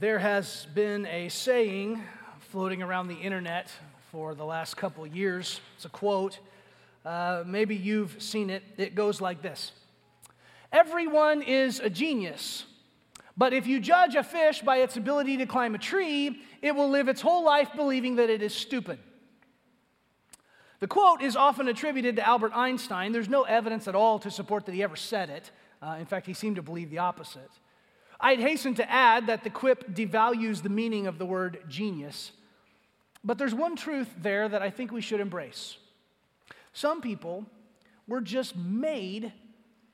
There has been a saying floating around the internet for the last couple years. It's a quote. Uh, maybe you've seen it. It goes like this Everyone is a genius, but if you judge a fish by its ability to climb a tree, it will live its whole life believing that it is stupid. The quote is often attributed to Albert Einstein. There's no evidence at all to support that he ever said it. Uh, in fact, he seemed to believe the opposite. I'd hasten to add that the quip devalues the meaning of the word genius. But there's one truth there that I think we should embrace. Some people were just made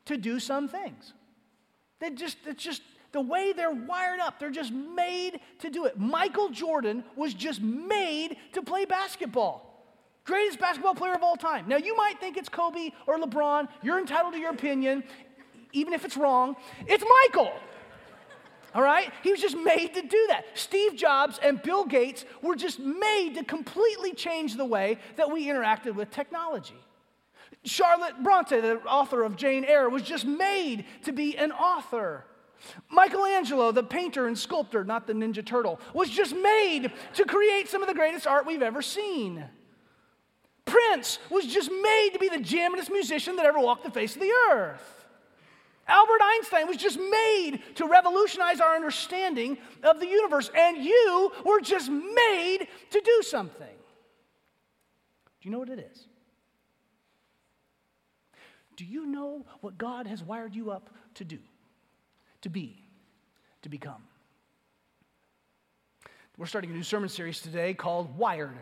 to do some things. They just, it's just the way they're wired up, they're just made to do it. Michael Jordan was just made to play basketball. Greatest basketball player of all time. Now, you might think it's Kobe or LeBron. You're entitled to your opinion, even if it's wrong. It's Michael. All right? He was just made to do that. Steve Jobs and Bill Gates were just made to completely change the way that we interacted with technology. Charlotte Bronte, the author of Jane Eyre, was just made to be an author. Michelangelo, the painter and sculptor, not the Ninja Turtle, was just made to create some of the greatest art we've ever seen. Prince was just made to be the jamminest musician that ever walked the face of the earth. Albert Einstein was just made to revolutionize our understanding of the universe, and you were just made to do something. Do you know what it is? Do you know what God has wired you up to do, to be, to become? We're starting a new sermon series today called Wired.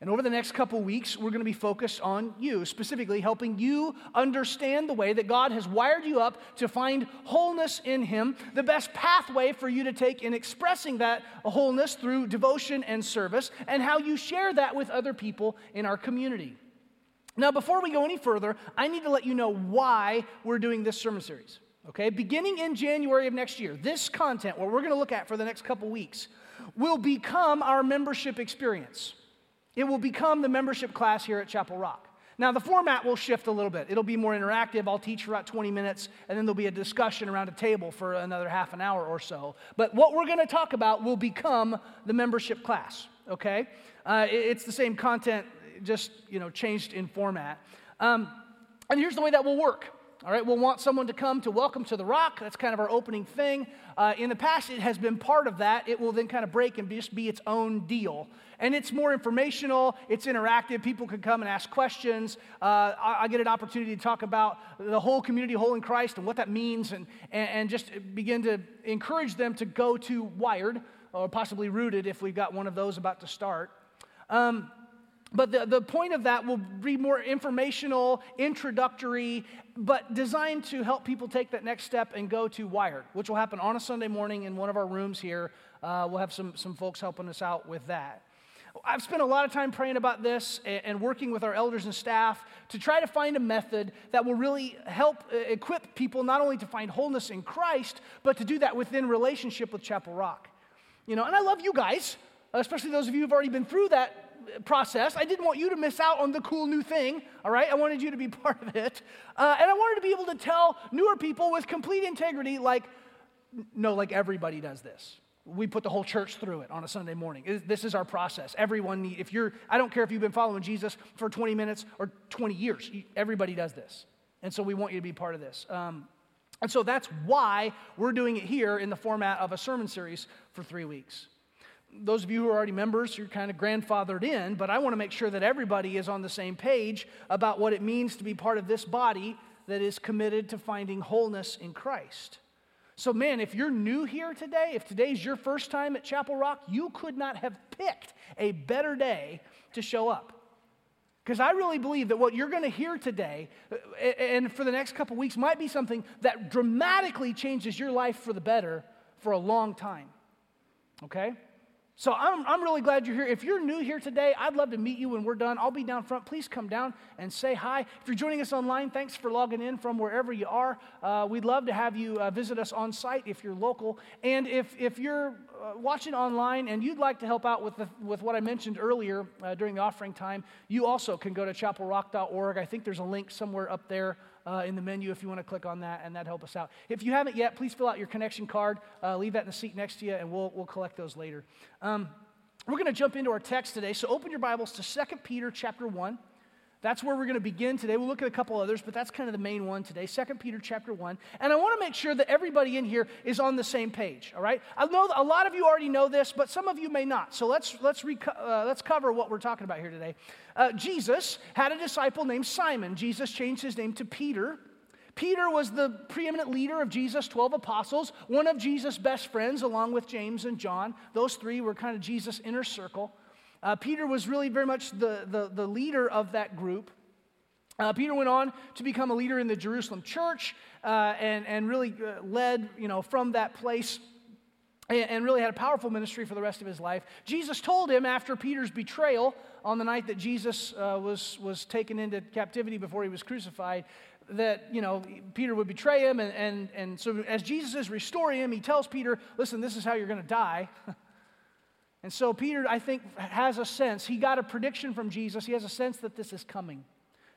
And over the next couple weeks, we're going to be focused on you, specifically helping you understand the way that God has wired you up to find wholeness in Him, the best pathway for you to take in expressing that wholeness through devotion and service, and how you share that with other people in our community. Now, before we go any further, I need to let you know why we're doing this sermon series. Okay, beginning in January of next year, this content, what we're going to look at for the next couple weeks, will become our membership experience. It will become the membership class here at Chapel Rock. Now, the format will shift a little bit. It'll be more interactive. I'll teach for about 20 minutes, and then there'll be a discussion around a table for another half an hour or so. But what we're going to talk about will become the membership class, okay? Uh, it's the same content, just, you know, changed in format. Um, and here's the way that will work. All right, we'll want someone to come to welcome to the rock. That's kind of our opening thing. Uh, in the past, it has been part of that. It will then kind of break and just be its own deal. And it's more informational, it's interactive. People can come and ask questions. Uh, I, I, get an opportunity to talk about the whole community, whole in Christ, and what that means, and, and, and just begin to encourage them to go to Wired, or possibly Rooted if we've got one of those about to start. Um, but the, the point of that will be more informational, introductory, but designed to help people take that next step and go to Wired, which will happen on a Sunday morning in one of our rooms here. Uh, we'll have some, some folks helping us out with that. I've spent a lot of time praying about this and, working with our elders and staff to try to find a method that will really help uh, equip people not only to find wholeness in Christ, but to do that within relationship with Chapel Rock. You know, and I love you guys, especially those of you who've already been through that process. I didn't want you to miss out on the cool new thing, all right? I wanted you to be part of it. Uh, and I wanted to be able to tell newer people with complete integrity, like, no, like everybody does this. We put the whole church through it on a Sunday morning. This is our process. Everyone, need, if you're, I don't care if you've been following Jesus for 20 minutes or 20 years, everybody does this. And so we want you to be part of this. Um, and so that's why we're doing it here in the format of a sermon series for three weeks those of you who are already members, you're kind of grandfathered in, but I want to make sure that everybody is on the same page about what it means to be part of this body that is committed to finding wholeness in Christ. So, man, if you're new here today, if today's your first time at Chapel Rock, you could not have picked a better day to show up. Because I really believe that what you're going to hear today and for the next couple weeks might be something that dramatically changes your life for the better for a long time. Okay? So I'm, I'm really glad you're here. If you're new here today, I'd love to meet you when we're done. I'll be down front. Please come down and say hi. If you're joining us online, thanks for logging in from wherever you are. Uh, we'd love to have you uh, visit us on site if you're local. And if, if you're uh, watching online and you'd like to help out with, the, with what I mentioned earlier uh, during the offering time, you also can go to chapelrock.org. I think there's a link somewhere up there uh, in the menu if you want to click on that, and that help us out. If you haven't yet, please fill out your connection card. Uh, leave that in the seat next to you, and we'll, we'll collect those later. Um, we're going to jump into our text today. So open your Bibles to 2 Peter chapter 1. That's where we're going to begin today. We'll look at a couple others, but that's kind of the main one today. 2 Peter chapter 1. And I want to make sure that everybody in here is on the same page, all right? I know a lot of you already know this, but some of you may not. So let's, let's, reco- uh, let's cover what we're talking about here today. Uh, Jesus had a disciple named Simon. Jesus changed his name to Peter. Peter was the preeminent leader of Jesus' 12 apostles, one of Jesus' best friends, along with James and John. Those three were kind of Jesus' inner circle. Uh, Peter was really very much the, the, the leader of that group. Uh, Peter went on to become a leader in the Jerusalem church uh, and, and really uh, led, you know, from that place and, and really had a powerful ministry for the rest of his life. Jesus told him after Peter's betrayal on the night that Jesus uh, was, was taken into captivity before he was crucified that, you know, Peter would betray him. And, and, and so as Jesus is restoring him, he tells Peter, listen, this is how you're going to die. And so Peter, I think, has a sense. He got a prediction from Jesus. He has a sense that this is coming.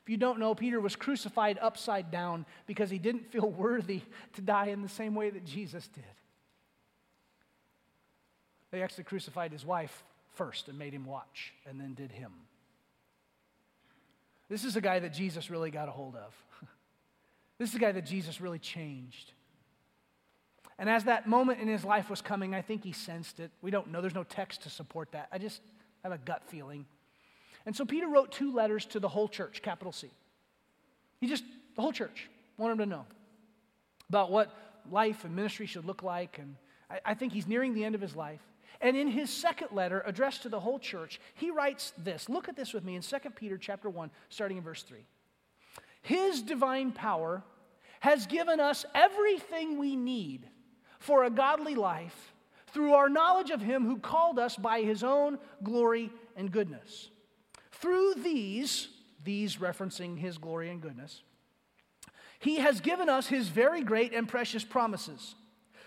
If you don't know, Peter was crucified upside down because he didn't feel worthy to die in the same way that Jesus did. They actually crucified his wife first and made him watch, and then did him. This is a guy that Jesus really got a hold of. This is a guy that Jesus really changed. And as that moment in his life was coming, I think he sensed it. We don't know, there's no text to support that. I just have a gut feeling. And so Peter wrote two letters to the whole church, capital C. He just, the whole church, wanted to know about what life and ministry should look like. And I, I think he's nearing the end of his life. And in his second letter, addressed to the whole church, he writes this. Look at this with me in 2 Peter chapter 1, starting in verse 3. His divine power has given us everything we need for a godly life through our knowledge of Him who called us by His own glory and goodness. Through these, these referencing His glory and goodness, He has given us His very great and precious promises,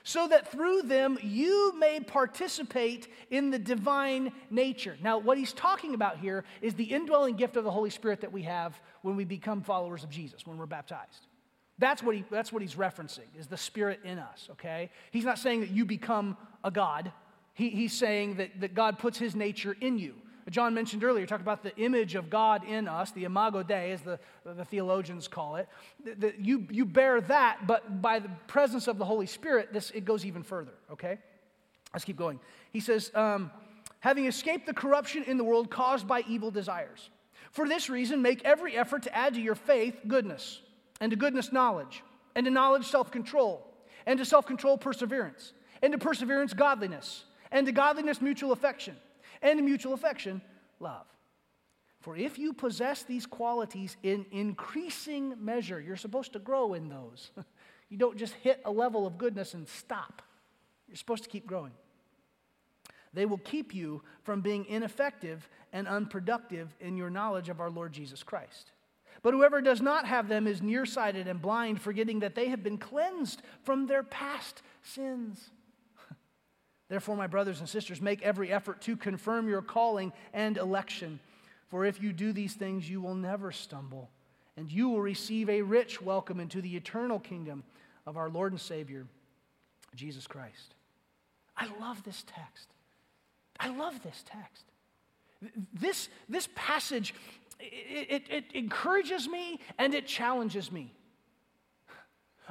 so that through them you may participate in the divine nature. Now, what He's talking about here is the indwelling gift of the Holy Spirit that we have when we become followers of Jesus, when we're baptized. That's what, he, that's what he's referencing, is the Spirit in us, okay? He's not saying that you become a God. He, he's saying that, that God puts his nature in you. John mentioned earlier, talked about the image of God in us, the imago Dei, as the, the theologians call it. That you, you bear that, but by the presence of the Holy Spirit, this, it goes even further, okay? Let's keep going. He says, um, having escaped the corruption in the world caused by evil desires. For this reason, make every effort to add to your faith goodness and to goodness, knowledge, and to knowledge, self control, and to self control, perseverance, and to perseverance, godliness, and to godliness, mutual affection, and to mutual affection, love. For if you possess these qualities in increasing measure, you're supposed to grow in those. you don't just hit a level of goodness and stop, you're supposed to keep growing. They will keep you from being ineffective and unproductive in your knowledge of our Lord Jesus Christ. But whoever does not have them is nearsighted and blind, forgetting that they have been cleansed from their past sins. Therefore, my brothers and sisters, make every effort to confirm your calling and election. For if you do these things, you will never stumble, and you will receive a rich welcome into the eternal kingdom of our Lord and Savior, Jesus Christ. I love this text. I love this text. This, this passage it, it, it encourages me and it challenges me.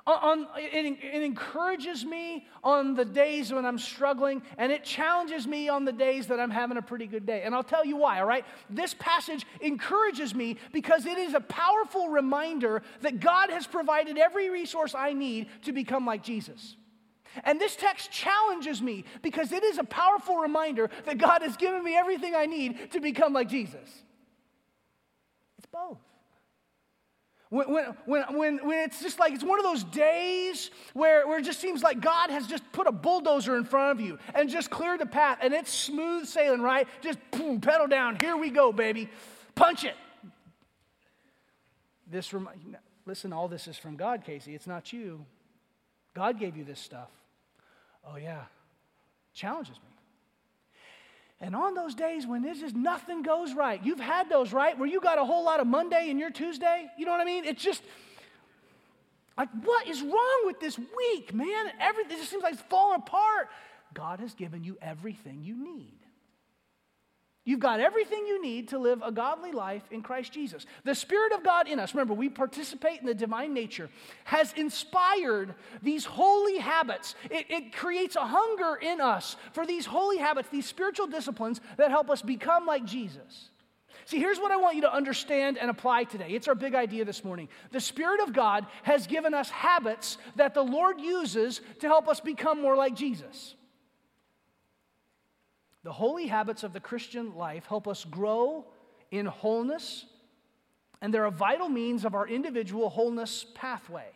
On, it, it, encourages me on the days when I'm struggling, and it challenges me on the days that I'm having a pretty good day. And I'll tell you why, all right? This passage encourages me because it is a powerful reminder that God has provided every resource I need to become like Jesus. And this text challenges me because it is a powerful reminder that God has given me everything I need to become like Jesus both. When, when, when, when it's just like it's one of those days where, where it just seems like God has just put a bulldozer in front of you and just cleared the path and it's smooth sailing, right? Just boom, pedal down. Here we go, baby. Punch it. This rem- listen, all this is from God, Casey. It's not you. God gave you this stuff. Oh, yeah. Challenges me. And on those days when there's just nothing goes right, you've had those, right? Where you got a whole lot of Monday and your Tuesday, you know what I mean? It's just, Like, what is wrong with this week, man? Everything just seems like it's falling apart. God has given you everything you need. You've got everything you need to live a godly life in Christ Jesus. The Spirit of God in us, remember, we participate in the divine nature, has inspired these holy habits. It, it, creates a hunger in us for these holy habits, these spiritual disciplines that help us become like Jesus. See, here's what I want you to understand and apply today. It's our big idea this morning. The Spirit of God has given us habits that the Lord uses to help us become more like Jesus. The holy habits of the Christian life help us grow in wholeness, and they're a vital means of our individual wholeness pathway.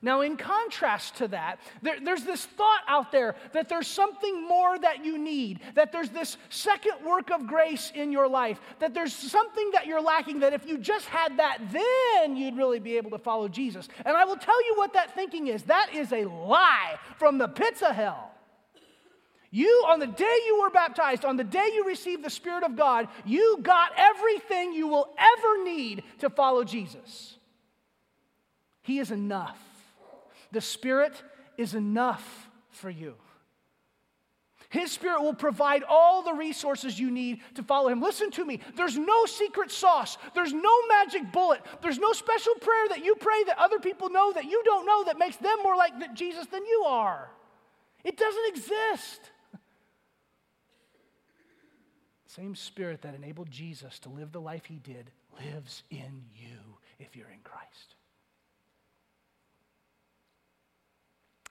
Now, in contrast to that, there, there's this thought out there that there's something more that you need, that there's this second work of grace in your life, that there's something that you're lacking, that if you just had that, then you'd really be able to follow Jesus. And I will tell you what that thinking is that is a lie from the pits of hell. You, on the day you were baptized, on the day you received the Spirit of God, you got everything you will ever need to follow Jesus. He is enough. The Spirit is enough for you. His Spirit will provide all the resources you need to follow Him. Listen to me. There's no secret sauce. There's no magic bullet. There's no special prayer that you pray that other people know that you don't know that makes them more like Jesus than you are. It doesn't exist. Same Spirit that enabled Jesus to live the life He did lives in you if you're in Christ.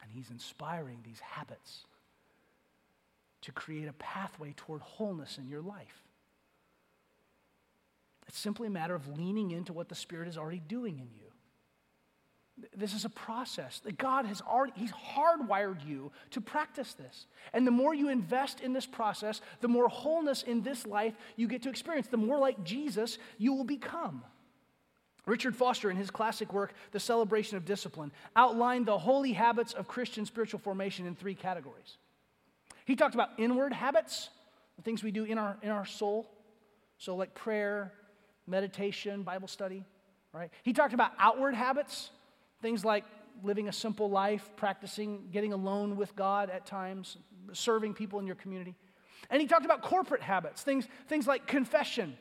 And He's inspiring these habits to create a pathway toward wholeness in your life. It's simply a matter of leaning into what the Spirit is already doing in you. This is a process that God has already, He's hardwired you to practice this. And the more you invest in this process, the more wholeness in this life you get to experience, the more like Jesus you will become. Richard Foster, in his classic work, The Celebration of Discipline, outlined the holy habits of Christian spiritual formation in three categories. He talked about inward habits, the things we do in our, in our soul, so like prayer, meditation, Bible study, right? He talked about outward habits, things like living a simple life, practicing getting alone with God at times, serving people in your community. And he talked about corporate habits, things, things like confession,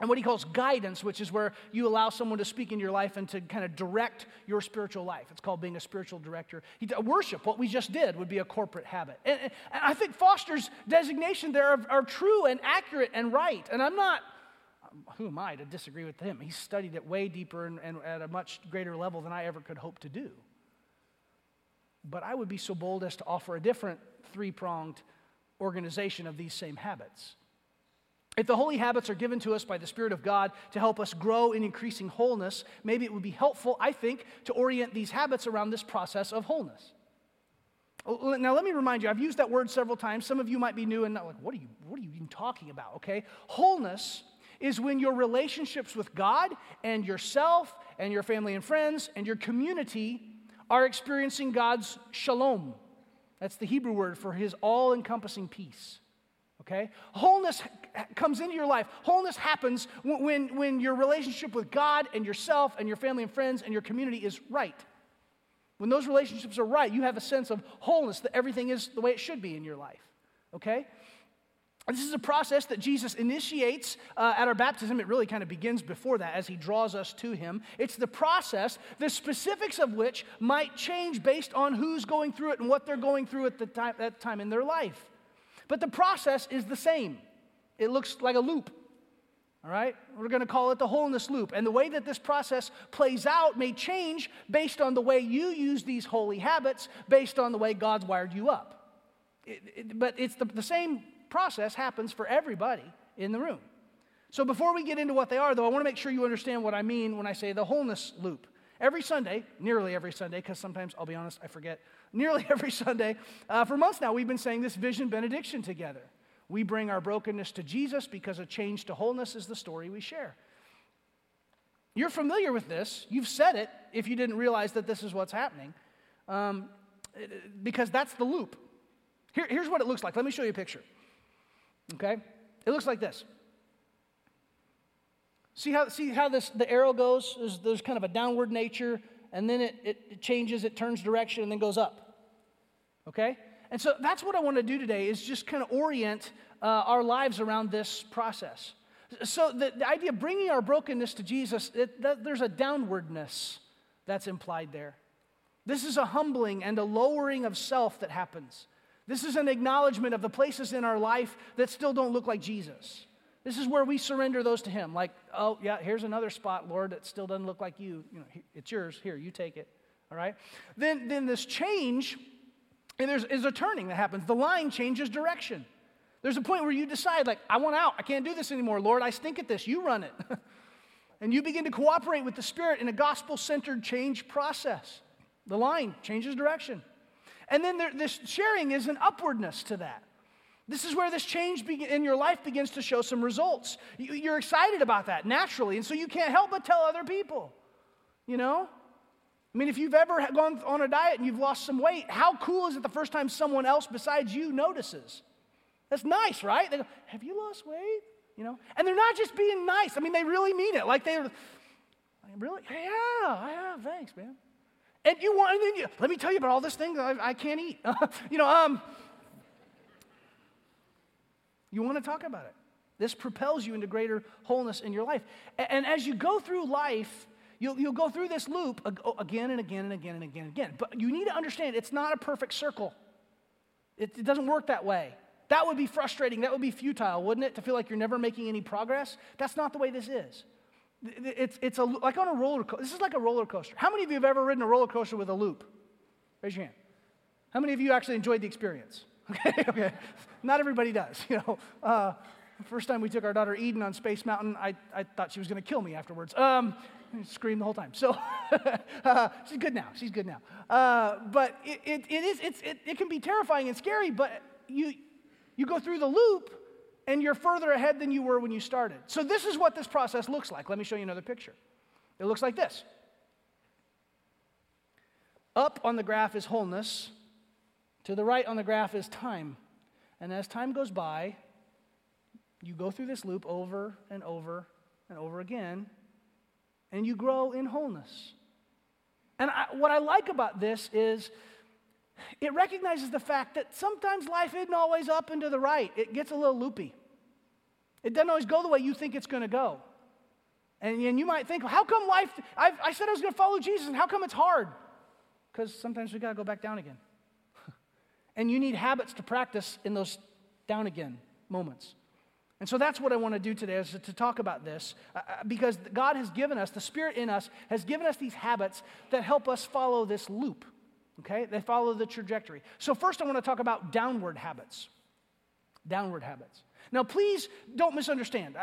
and what he calls guidance, which is where you allow someone to speak in your life and to kind of direct your spiritual life. It's called being a spiritual director. He, worship, what we just did, would be a corporate habit. And, and I think Foster's designation there are, are, true and accurate and right. And I'm not, who am I to disagree with him? He studied it way deeper and, and at a much greater level than I ever could hope to do. But I would be so bold as to offer a different three pronged organization of these same habits. If the holy habits are given to us by the Spirit of God to help us grow in increasing wholeness, maybe it would be helpful, I think, to orient these habits around this process of wholeness. Oh, now, let me remind you, I've used that word several times. Some of you might be new and not like, what are you, what are you even talking about? Okay? Wholeness is when your relationships with God and yourself and your family and friends and your community are experiencing God's shalom. That's the Hebrew word for his all encompassing peace. Okay? Wholeness comes into your life. Wholeness happens when, when your relationship with God and yourself and your family and friends and your community is right. When those relationships are right, you have a sense of wholeness, that everything is the way it should be in your life. Okay? This is a process that Jesus initiates uh, at our baptism. It really kind of begins before that as he draws us to him. It's the process, the specifics of which might change based on who's going through it and what they're going through at the time, that time in their life. But the process is the same. It looks like a loop. All right? We're going to call it the wholeness loop. And the way that this process plays out may change based on the way you use these holy habits, based on the way God's wired you up. It, it, but it's the, the same process happens for everybody in the room. So before we get into what they are, though, I want to make sure you understand what I mean when I say the wholeness loop. Every Sunday, nearly every Sunday, because sometimes, I'll be honest, I forget, nearly every Sunday, uh, for months now, we've been saying this vision benediction together. We bring our brokenness to Jesus because a change to wholeness is the story we share. You're familiar with this. You've said it if you didn't realize that this is what's happening, um, because that's the loop. Here, here's what it looks like. Let me show you a picture. Okay? It looks like this. See how, see how this, the arrow goes? There's, there's kind of a downward nature, and then it, it, it changes, it turns direction, and then goes up. Okay? And so that's what I want to do today is just kind of orient uh, our lives around this process. So the, the idea of bringing our brokenness to Jesus, it, that, there's a downwardness that's implied there. This is a humbling and a lowering of self that happens. This is an acknowledgement of the places in our life that still don't look like Jesus. This is where we surrender those to Him. Like, oh, yeah, here's another spot, Lord, that still doesn't look like you. you know, it's yours. Here, you take it. All right? Then, then this change, and there's is a turning that happens. The line changes direction. There's a point where you decide, like, I want out. I can't do this anymore. Lord, I stink at this. You run it. and you begin to cooperate with the Spirit in a gospel centered change process. The line changes direction. And then there, this sharing is an upwardness to that. This is where this change in your life begins to show some results. You're excited about that naturally, and so you can't help but tell other people. You know? I mean, if you've ever gone on a diet and you've lost some weight, how cool is it the first time someone else besides you notices? That's nice, right? They go, Have you lost weight? You know? And they're not just being nice. I mean, they really mean it. Like they're, really? Yeah, I have. Thanks, man. And you want, and you, let me tell you about all this thing that I, I can't eat. you know, um, you want to talk about it. This propels you into greater wholeness in your life. And, and as you go through life, you'll, you'll go through this loop again and again and again and again and again. But you need to understand it's not a perfect circle, it, it doesn't work that way. That would be frustrating. That would be futile, wouldn't it? To feel like you're never making any progress. That's not the way this is. It's, it's a, like on a roller coaster. This is like a roller coaster. How many of you have ever ridden a roller coaster with a loop? Raise your hand. How many of you actually enjoyed the experience? Okay, okay. Not everybody does. You know, uh, first time we took our daughter Eden on Space Mountain, I, I thought she was going to kill me afterwards. Um, screamed the whole time. So uh, she's good now. She's good now. Uh, but it, it, it is it's, it, it can be terrifying and scary. But you you go through the loop and you're further ahead than you were when you started. So, this is what this process looks like. Let me show you another picture. It looks like this up on the graph is wholeness, to the right on the graph is time. And as time goes by, you go through this loop over and over and over again, and you grow in wholeness. And I, what I like about this is it recognizes the fact that sometimes life isn't always up and to the right, it gets a little loopy. It doesn't always go the way you think it's going to go. And, and you might think, well, how come life, I've, i said I was going to follow Jesus, and how come it's hard? Because sometimes we got to go back down again. and you need habits to practice in those down again moments. And so that's what I want to do today is to talk about this uh, uh, because God has given us, the Spirit in us has given us these habits that help us follow this loop. Okay? They follow the trajectory. So, first, I want to talk about downward habits. Downward habits. Now, please don't misunderstand.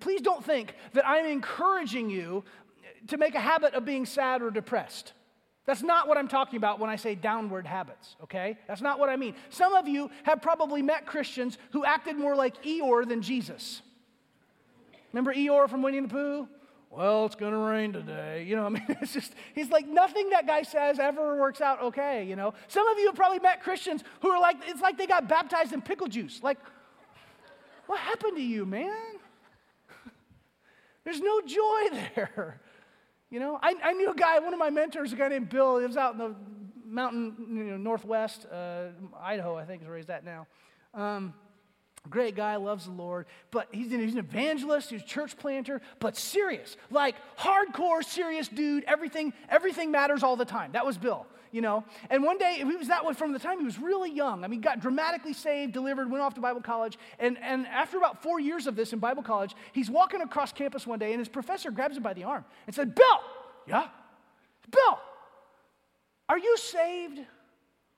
Please don't think that I'm encouraging you to make a habit of being sad or depressed. That's not what I'm talking about when I say downward habits, okay? That's not what I mean. Some of you have probably met Christians who acted more like Eeyore than Jesus. Remember Eeyore from Winnie the Pooh? Well, it's going to rain today. You know, I mean, it's just, he's like, nothing that guy says ever works out okay, you know? Some of you have probably met Christians who are like, it's like they got baptized in pickle juice. Like, what happened to you, man? There's no joy there. You know, I, I, knew a guy, one of my mentors, a guy named Bill, he was out in the mountain, you know, northwest, uh, Idaho, I think is where he's at now. Um, great guy, loves the Lord, but he's an, he's an evangelist, he's a church planter, but serious, like hardcore, serious dude. Everything, everything matters all the time. That was Bill you know. And one day, he was that way from the time he was really young. I mean, got dramatically saved, delivered, went off to Bible college. And, and after about four years of this in Bible college, he's walking across campus one day, and his professor grabs him by the arm and said, Bill, yeah? Bill, are you saved?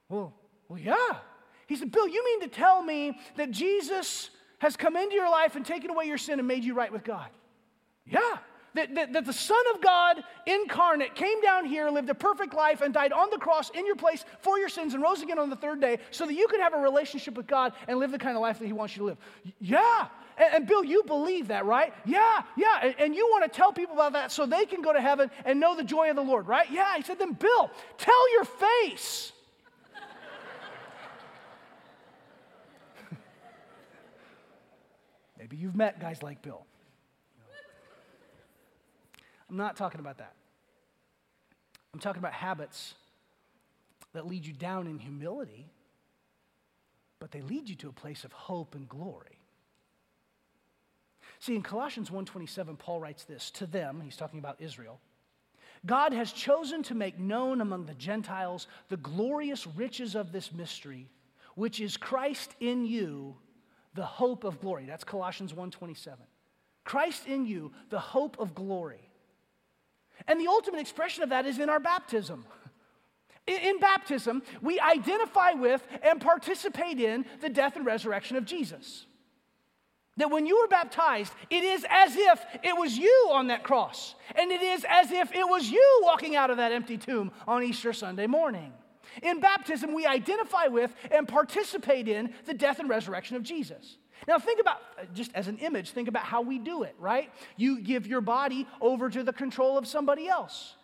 Well, well, yeah. He said, Bill, you mean to tell me that Jesus has come into your life and taken away your sin and made you right with God? Yeah that, that, that, the Son of God incarnate came down here, lived a perfect life, and died on the cross in your place for your sins and rose again on the third day so that you could have a relationship with God and live the kind of life that He wants you to live. Yeah. And, and Bill, you believe that, right? Yeah, yeah. And, and you want to tell people about that so they can go to heaven and know the joy of the Lord, right? Yeah. He said, then, Bill, tell your face. Maybe you've met guys like Bill. I'm not talking about that. I'm talking about habits that lead you down in humility, but they lead you to a place of hope and glory. See, in Colossians 1:27, Paul writes this to them, he's talking about Israel. God has chosen to make known among the Gentiles the glorious riches of this mystery, which is Christ in you, the hope of glory. That's Colossians 1:27. Christ in you, the hope of glory. And the ultimate expression of that is in our baptism. In, baptism, we identify with and participate in the death and resurrection of Jesus. That when you were baptized, it is as if it was you on that cross. And it is as if it was you walking out of that empty tomb on Easter Sunday morning. In baptism, we identify with and participate in the death and resurrection of Jesus. Now, think about, just as an image, think about how we do it, right? You give your body over to the control of somebody else.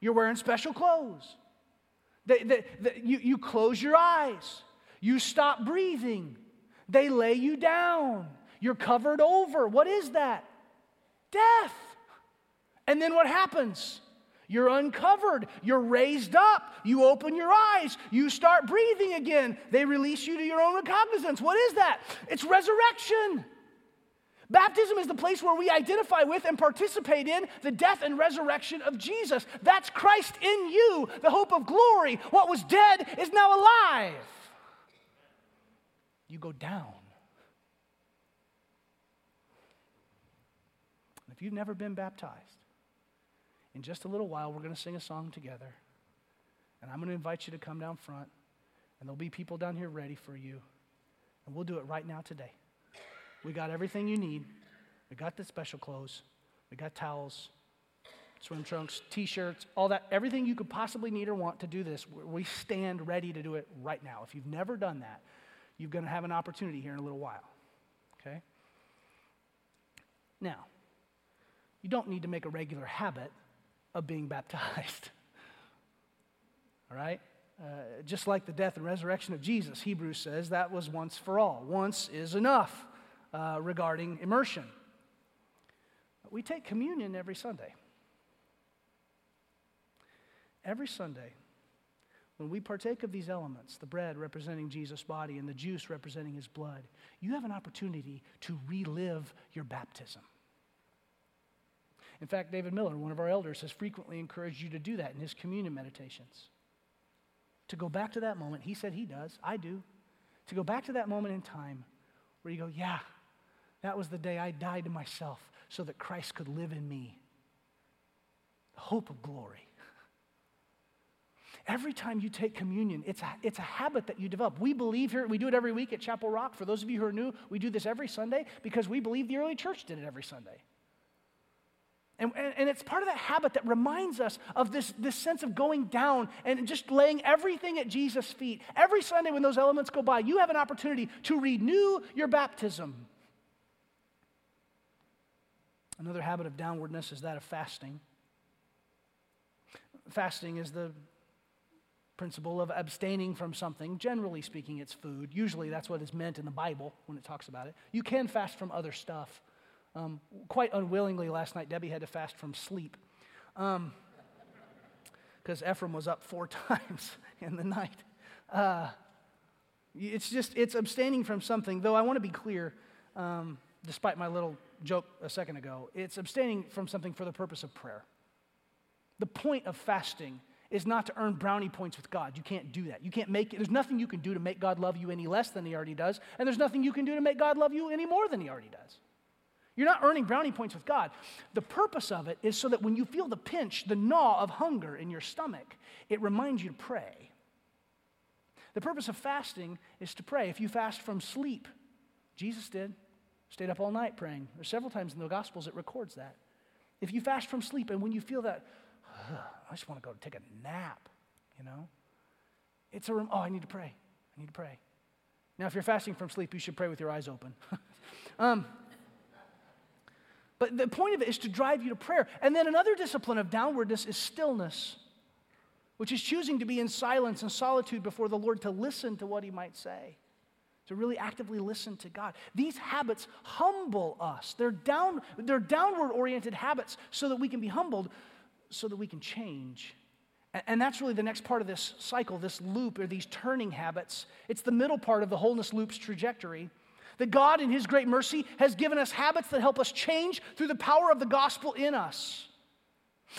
You're wearing special clothes. You, you close your eyes. You stop breathing. They lay you down. You're covered over. What is that? Death. And then what happens? You're uncovered. You're raised up. You open your eyes. You start breathing again. They release you to your own recognizance. What is that? It's resurrection. Baptism is the place where we identify with and participate in the death and resurrection of Jesus. That's Christ in you, the hope of glory. What was dead is now alive. You go down. If you've never been baptized, in just a little while, we're going to sing a song together. And I'm going to invite you to come down front. And there'll be people down here ready for you. And we'll do it right now today. We got everything you need. We got the special clothes. We got towels, swim trunks, t shirts, all that. Everything you could possibly need or want to do this. We stand ready to do it right now. If you've never done that, you're going to have an opportunity here in a little while. Okay? Now, you don't need to make a regular habit of being baptized. all right? Uh, just like the death and resurrection of Jesus, Hebrews says that was once for all. Once is enough uh, regarding immersion. We take communion every Sunday. Every Sunday, when we partake of these elements, the bread representing Jesus' body and the juice representing his blood, you have an opportunity to relive your baptism. In fact, David Miller, one of our elders, has frequently encouraged you to do that in his communion meditations. To go back to that moment, he said he does, I do. To go back to that moment in time where you go, yeah, that was the day I died to myself so that Christ could live in me. The hope of glory. Every time you take communion, it's a, it's a habit that you develop. We believe here, we do it every week at Chapel Rock. For those of you who are new, we do this every Sunday because we believe the early church did it every Sunday. And, and, and, it's part of that habit that reminds us of this, this sense of going down and just laying everything at Jesus' feet. Every Sunday when those elements go by, you have an opportunity to renew your baptism. Another habit of downwardness is that of fasting. Fasting is the principle of abstaining from something. Generally speaking, it's food. Usually that's what is meant in the Bible when it talks about it. You can fast from other stuff. Um, quite unwillingly last night, Debbie had to fast from sleep because um, Ephraim was up four times in the night. Uh, it's just, it's abstaining from something, though I want to be clear, um, despite my little joke a second ago, it's abstaining from something for the purpose of prayer. The point of fasting is not to earn brownie points with God. You can't do that. You can't make it. there's nothing you can do to make God love you any less than he already does, and there's nothing you can do to make God love you any more than he already does. You're not earning brownie points with God. The purpose of it is so that when you feel the pinch, the gnaw of hunger in your stomach, it reminds you to pray. The purpose of fasting is to pray. If you fast from sleep, Jesus did, stayed up all night praying. There's several times in the Gospels it records that. If you fast from sleep and when you feel that, I just want to go take a nap, you know, it's a, oh, I need to pray. I need to pray. Now, if you're fasting from sleep, you should pray with your eyes open. um, but the point of it is to drive you to prayer. And then another discipline of downwardness is stillness, which is choosing to be in silence and solitude before the Lord to listen to what He might say, to really actively listen to God. These habits humble us. They're, down, they're downward oriented habits so that we can be humbled, so that we can change And that's really the next part of this cycle, this loop, or these turning habits. It's the middle part of the wholeness loop's trajectory. That God, in His great mercy, has given us habits that help us change through the power of the gospel in us.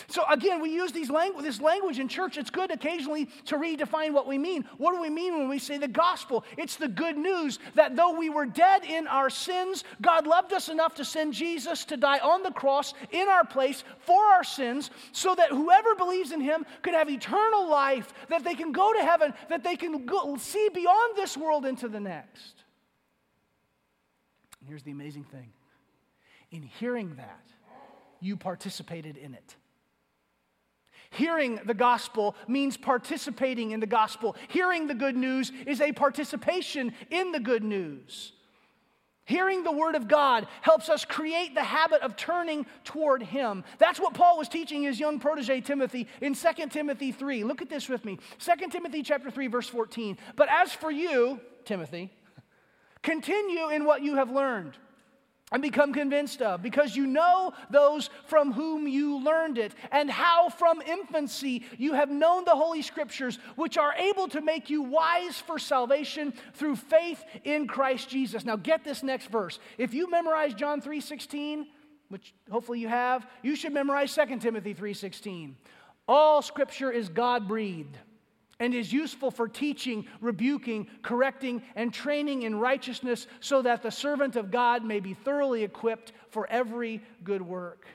So again, we use these langu- this language in church. It's good occasionally to redefine what we mean. What do we mean when we say the gospel? It's the good news that though we were dead in our sins, God loved us enough to send Jesus to die on the cross in our place for our sins, so that whoever believes in him could have eternal life, that they can go to heaven, that they can go, see beyond this world into the next. Here's the amazing thing in hearing that, you participated in it. Hearing the gospel means participating in the gospel. Hearing the good news is a participation in the good news. Hearing the word of God helps us create the habit of turning toward him. That's what Paul was teaching his young protege Timothy in 2 Timothy 3. Look at this with me. 2 Timothy chapter 3 verse 14. But as for you, Timothy, continue in what you have learned and become convinced of, because you know those from whom you learned it, and how from infancy you have known the Holy Scriptures, which are able to make you wise for salvation through faith in Christ Jesus. Now get this next verse. If you memorize John 3:16, which hopefully you have, you should memorize 2 Timothy 3:16. All scripture is God-breathed and is useful for teaching, rebuking, correcting, and training in righteousness, so that the servant of God may be thoroughly equipped for every good work.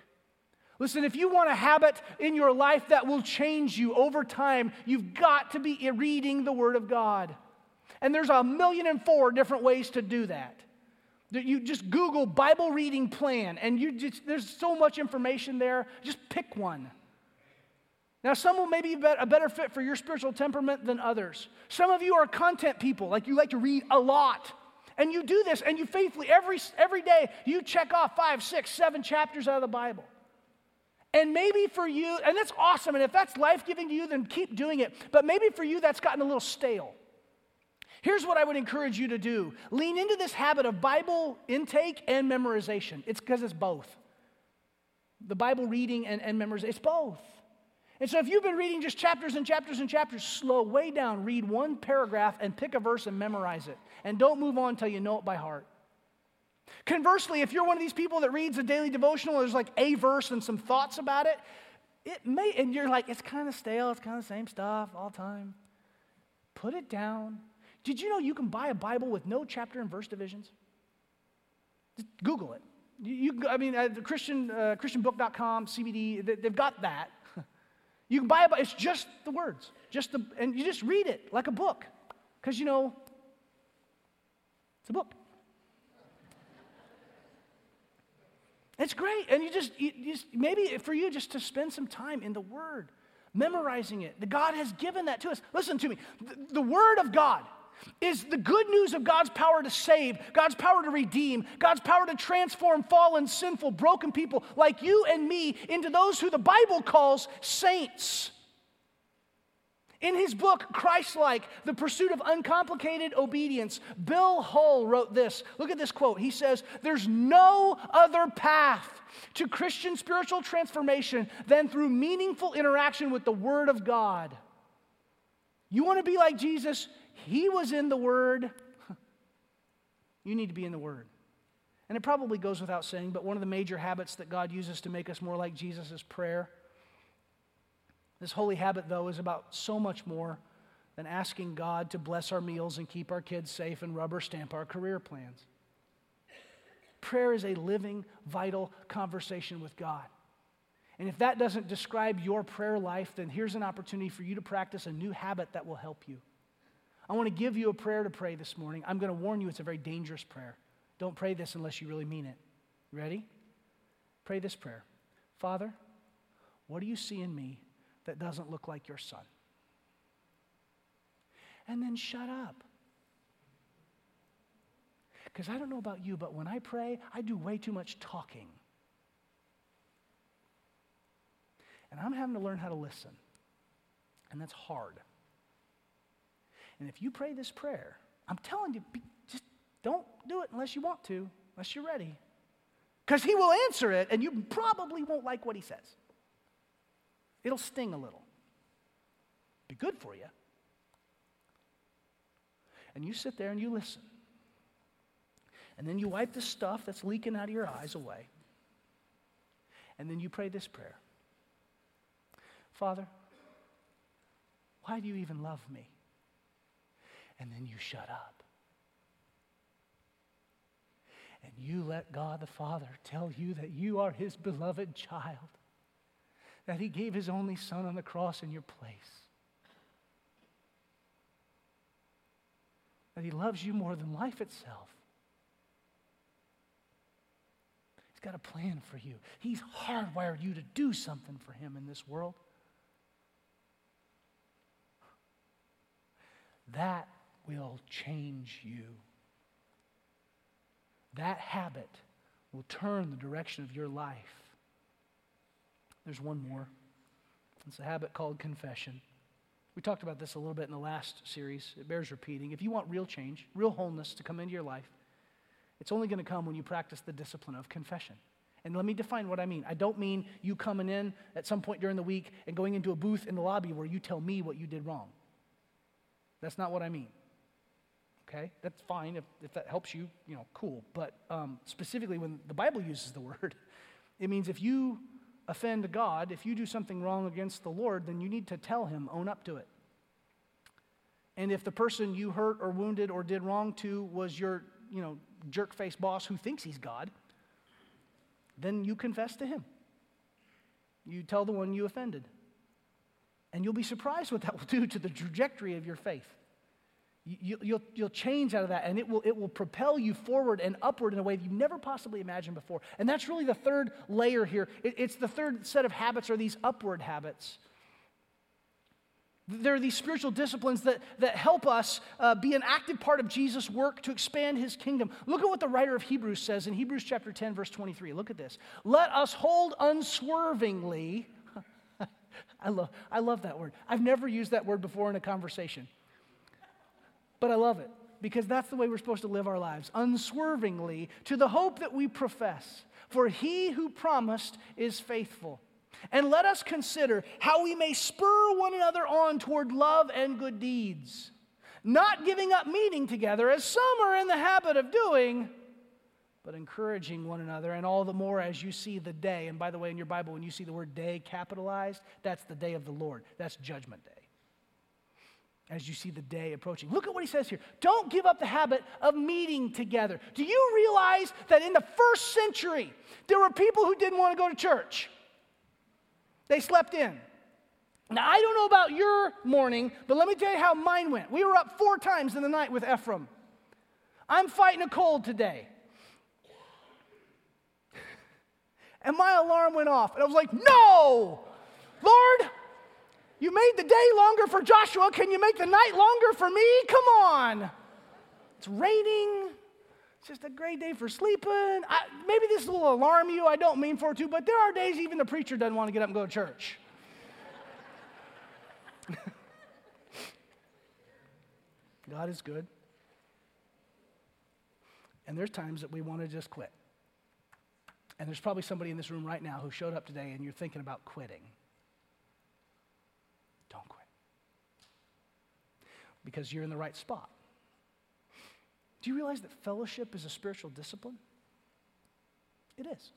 Listen, if you want a habit in your life that will change you over time, you've got to be reading the Word of God. And there's a million and four different ways to do that. You just Google Bible reading plan, and you just, there's so much information there. Just pick one. Now, some will maybe be a better fit for your spiritual temperament than others. Some of you are content people, like you like to read a lot. And you do this, and you faithfully, every, every day, you check off five, six, seven chapters out of the Bible. And maybe for you, and that's awesome, and if that's life giving to you, then keep doing it. But maybe for you, that's gotten a little stale. Here's what I would encourage you to do lean into this habit of Bible intake and memorization. It's because it's both. The Bible reading and, and memorization, it's both. And so if you've been reading just chapters and chapters and chapters, slow way down, read one paragraph and pick a verse and memorize it. And don't move on until you know it by heart. Conversely, if you're one of these people that reads a daily devotional, there's like a verse and some thoughts about it, it may, and you're like, it's kind of stale, it's kind of the same stuff all the time. Put it down. Did you know you can buy a Bible with no chapter and verse divisions? Just Google it. You, you I mean, uh, Christian, uh, ChristianBook.com, CBD, they, they've got that. You can buy it, but it's just the words, just the, and you just read it like a book, because you know, it's a book. It's great, and you just, you just maybe for you just to spend some time in the Word, memorizing it. The God has given that to us. Listen to me. The, the Word of God is the good news of God's power to save, God's power to redeem, God's power to transform fallen, sinful, broken people like you and me into those who the Bible calls saints. In his book, Christ-like, The Pursuit of Uncomplicated Obedience, Bill Hull wrote this. Look at this quote. He says, There's no other path to Christian spiritual transformation than through meaningful interaction with the Word of God. You want to be like Jesus? He was in the Word. You need to be in the Word. And it probably goes without saying, but one of the major habits that God uses to make us more like Jesus is prayer. This holy habit, though, is about so much more than asking God to bless our meals and keep our kids safe and rubber stamp our career plans. Prayer is a living, vital conversation with God. And if that doesn't describe your prayer life, then here's an opportunity for you to practice a new habit that will help you. I want to give you a prayer to pray this morning. I'm going to warn you it's a very dangerous prayer. Don't pray this unless you really mean it. Ready? Pray this prayer Father, what do you see in me that doesn't look like your son? And then shut up. Because I don't know about you, but when I pray, I do way too much talking. And I'm having to learn how to listen. And that's hard. And if you pray this prayer, I'm telling you, be, just don't do it unless you want to, unless you're ready. Because he will answer it, and you probably won't like what he says. It'll sting a little. Be good for you. And you sit there and you listen. And then you wipe the stuff that's leaking out of your eyes away. And then you pray this prayer Father, why do you even love me? And then you shut up. And you let God the Father tell you that you are his beloved child, that he gave his only son on the cross in your place, that he loves you more than life itself. He's got a plan for you. He's hardwired you to do something for him in this world. That will change you. That habit will turn the direction of your life. There's one more. It's a habit called confession. We talked about this a little bit in the last series. It bears repeating. If you want real change, real wholeness to come into your life, it's only going to come when you practice the discipline of confession. And let me define what I mean. I don't mean you coming in at some point during the week and going into a booth in the lobby where you tell me what you did wrong. That's not what I mean. Okay? That's fine if, if that helps you, you know, cool. But um, specifically, when the Bible uses the word, it means if you offend God, if you do something wrong against the Lord, then you need to tell him, own up to it. And if the person you hurt or wounded or did wrong to was your, you know, jerk face boss who thinks he's God, then you confess to him. You tell the one you offended. And you'll be surprised what that will do to the trajectory of your faith. You, will you'll, you'll change out of that, and it will, it will propel you forward and upward in a way that you never possibly imagined before. And that's really the third layer here. It, it's the third set of habits, are these upward habits. There are these spiritual disciplines that, that help us uh, be an active part of Jesus' work to expand his kingdom. Look at what the writer of Hebrews says in Hebrews chapter 10, verse 23. Look at this. Let us hold unswervingly. I love, I love that word. I've never used that word before in a conversation. But I love it because that's the way we're supposed to live our lives unswervingly to the hope that we profess. For he who promised is faithful. And let us consider how we may spur one another on toward love and good deeds, not giving up meeting together as some are in the habit of doing, but encouraging one another, and all the more as you see the day. And by the way, in your Bible, when you see the word day capitalized, that's the day of the Lord, that's judgment day as you see the day approaching. Look at what he says here. Don't give up the habit of meeting together. Do you realize that in the first century, there were people who didn't want to go to church? They slept in. Now, I don't know about your morning, but let me tell you how mine went. We were up four times in the night with Ephraim. I'm fighting a cold today. And my alarm went off. And I was like, no, Lord, you made the day longer for Joshua. Can you make the night longer for me? Come on. It's raining. It's just a great day for sleeping. I, maybe this will alarm you. I don't mean for it to, but there are days even the preacher doesn't want to get up and go to church. God is good. And there's times that we want to just quit. And there's probably somebody in this room right now who showed up today and you're thinking about quitting. Because you're in the right spot. Do you realize that fellowship is a spiritual discipline? It is.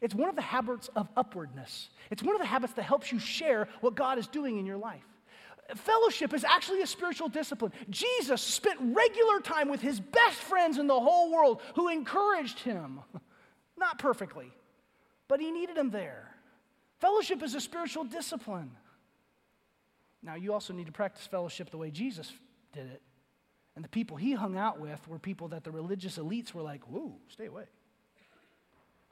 It's one of the habits of upwardness. It's one of the habits that helps you share what God is doing in your life. Fellowship is actually a spiritual discipline. Jesus spent regular time with his best friends in the whole world who encouraged him. Not perfectly, but he needed them there. Fellowship is a spiritual discipline. Now, you also need to practice fellowship the way Jesus did it. And the people he hung out with were people that the religious elites were like, whoa, stay away.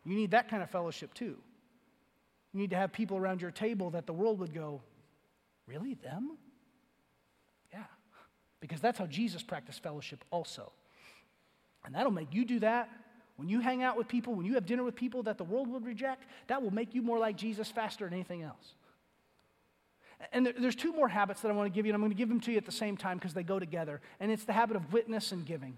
You need that kind of fellowship too. You need to have people around your table that the world would go, really, them? Yeah, because that's how Jesus practiced fellowship also. And that'll make you do that. When you hang out with people, when you have dinner with people that the world would reject, that will make you more like Jesus faster than anything else. And there's two more habits that I want to give you, and I'm going to give them to you at the same time because they go together. And it's the habit of witness and giving.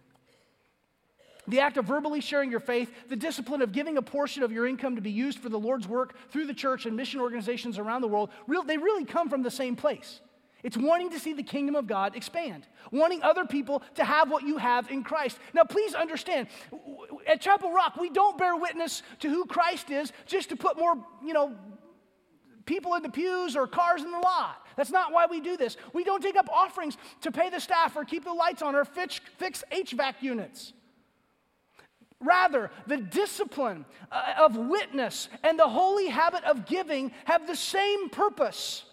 The act of verbally sharing your faith, the discipline of giving a portion of your income to be used for the Lord's work through the church and mission organizations around the world, they really come from the same place. It's wanting to see the kingdom of God expand, wanting other people to have what you have in Christ. Now, please understand, at Chapel Rock, we don't bear witness to who Christ is just to put more, you know, people in the pews or cars in the lot. That's not why we do this. We don't take up offerings to pay the staff or keep the lights on or fix, fix HVAC units. Rather, the discipline uh, of witness and the holy habit of giving have the same purpose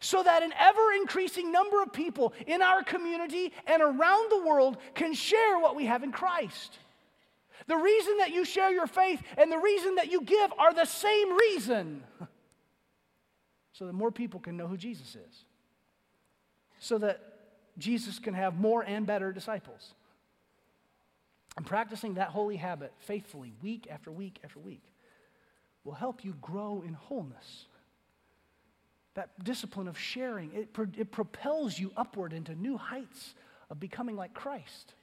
so that an ever increasing number of people in our community and around the world can share what we have in Christ. The reason that you share your faith and the reason that you give are the same reason. So that more people can know who Jesus is. So that Jesus can have more and better disciples. And practicing that holy habit faithfully, week after week after week, will help you grow in wholeness that discipline of sharing, it, pro- it propels you upward into new heights of becoming like Christ.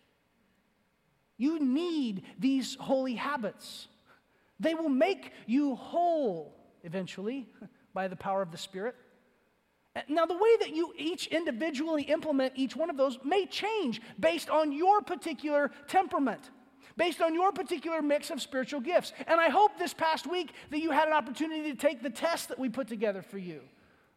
You need these holy habits. They will make you whole eventually by the power of the Spirit. Now, the way that you each individually implement each one of those may change based on your particular temperament, based on your particular mix of spiritual gifts. And I hope this past week that you had an opportunity to take the test that we put together for you.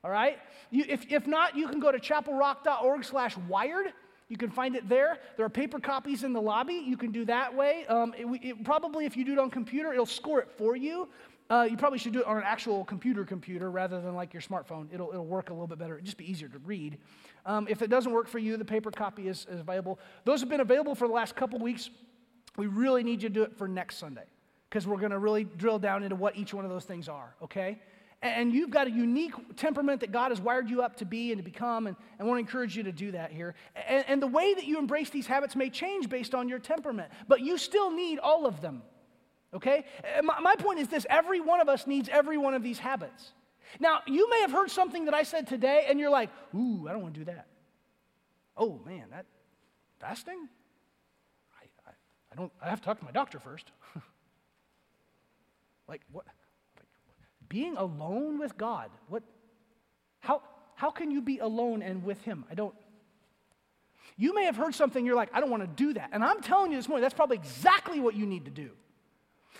All right? You, if, if not, you can go to chapelrock.org slash wired. You can find it there. There are paper copies in the lobby. You can do that way. Um, it, it, probably, if you do it on computer, it'll score it for you. Uh, you probably should do it on an actual computer computer rather than like your smartphone. It'll, it'll work a little bit better. It'll just be easier to read. Um, if it doesn't work for you, the paper copy is, is available. Those have been available for the last couple weeks. We really need you to do it for next Sunday because we're going to really drill down into what each one of those things are, okay? and you've got a unique temperament that God has wired you up to be and to become, and I want to encourage you to do that here. And, and, the way that you embrace these habits may change based on your temperament, but you still need all of them. Okay? Uh, my, my point is this every one of us needs every one of these habits. Now, you may have heard something that I said today, and you're like, ooh, I don't want to do that. Oh, man, that fasting? I, I, I don't, I have to talk to my doctor first. like, what? Like, being alone with God. What, how, how can you be alone and with Him? I don't. You may have heard something, you're like, I don't want to do that. And I'm telling you this morning, that's probably exactly what you need to do.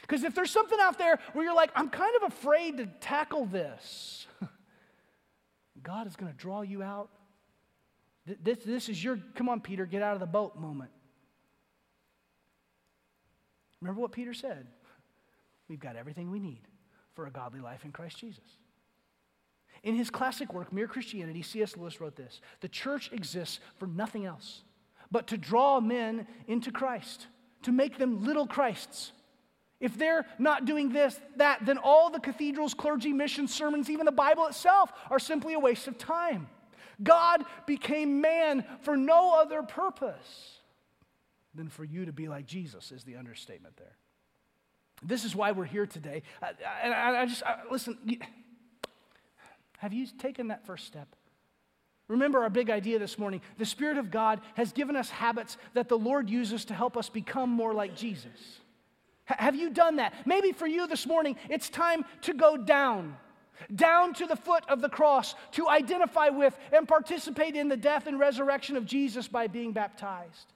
Because if there's something out there where you're like, I'm kind of afraid to tackle this, God is going to draw you out. This, this is your, come on, Peter, get out of the boat moment. Remember what Peter said? We've got everything we need for a godly life in Christ Jesus. In his classic work, Mere Christianity, C.S. Lewis wrote this The church exists for nothing else but to draw men into Christ, to make them little Christs. If they're not doing this, that, then all the cathedrals, clergy, missions, sermons, even the Bible itself are simply a waste of time. God became man for no other purpose than for you to be like Jesus, is the understatement there. This is why we're here today. And I, I, just, I, listen, have you taken that first step? Remember our big idea this morning. The Spirit of God has given us habits that the Lord uses to help us become more like Jesus. Have you done that? Maybe for you this morning, it's time to go down, down to the foot of the cross, to identify with and participate in the death and resurrection of Jesus by being baptized.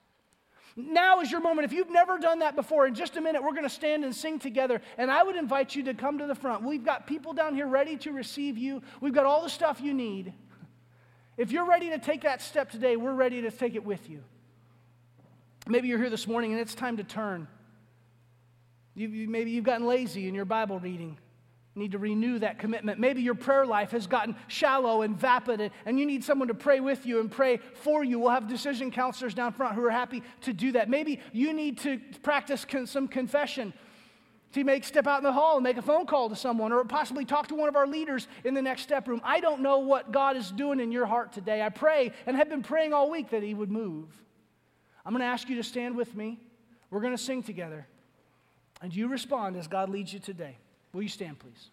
Now is your moment. If you've never done that before, in just a minute, we're going to stand and sing together. And I would invite you to come to the front. We've got people down here ready to receive you, we've got all the stuff you need. If you're ready to take that step today, we're ready to take it with you. Maybe you're here this morning and it's time to turn. You, you, maybe you've gotten lazy in your Bible reading need to renew that commitment. Maybe your prayer life has gotten shallow and vapid, and you need someone to pray with you and pray for you. We'll have decision counselors down front who are happy to do that. Maybe you need to practice con- some confession. To make step out in the hall and make a phone call to someone, or possibly talk to one of our leaders in the next step room. I don't know what God is doing in your heart today. I pray and have been praying all week that He would move. I'm going to ask you to stand with me. We're going to sing together. And you respond as God leads you today. Will you stand, please?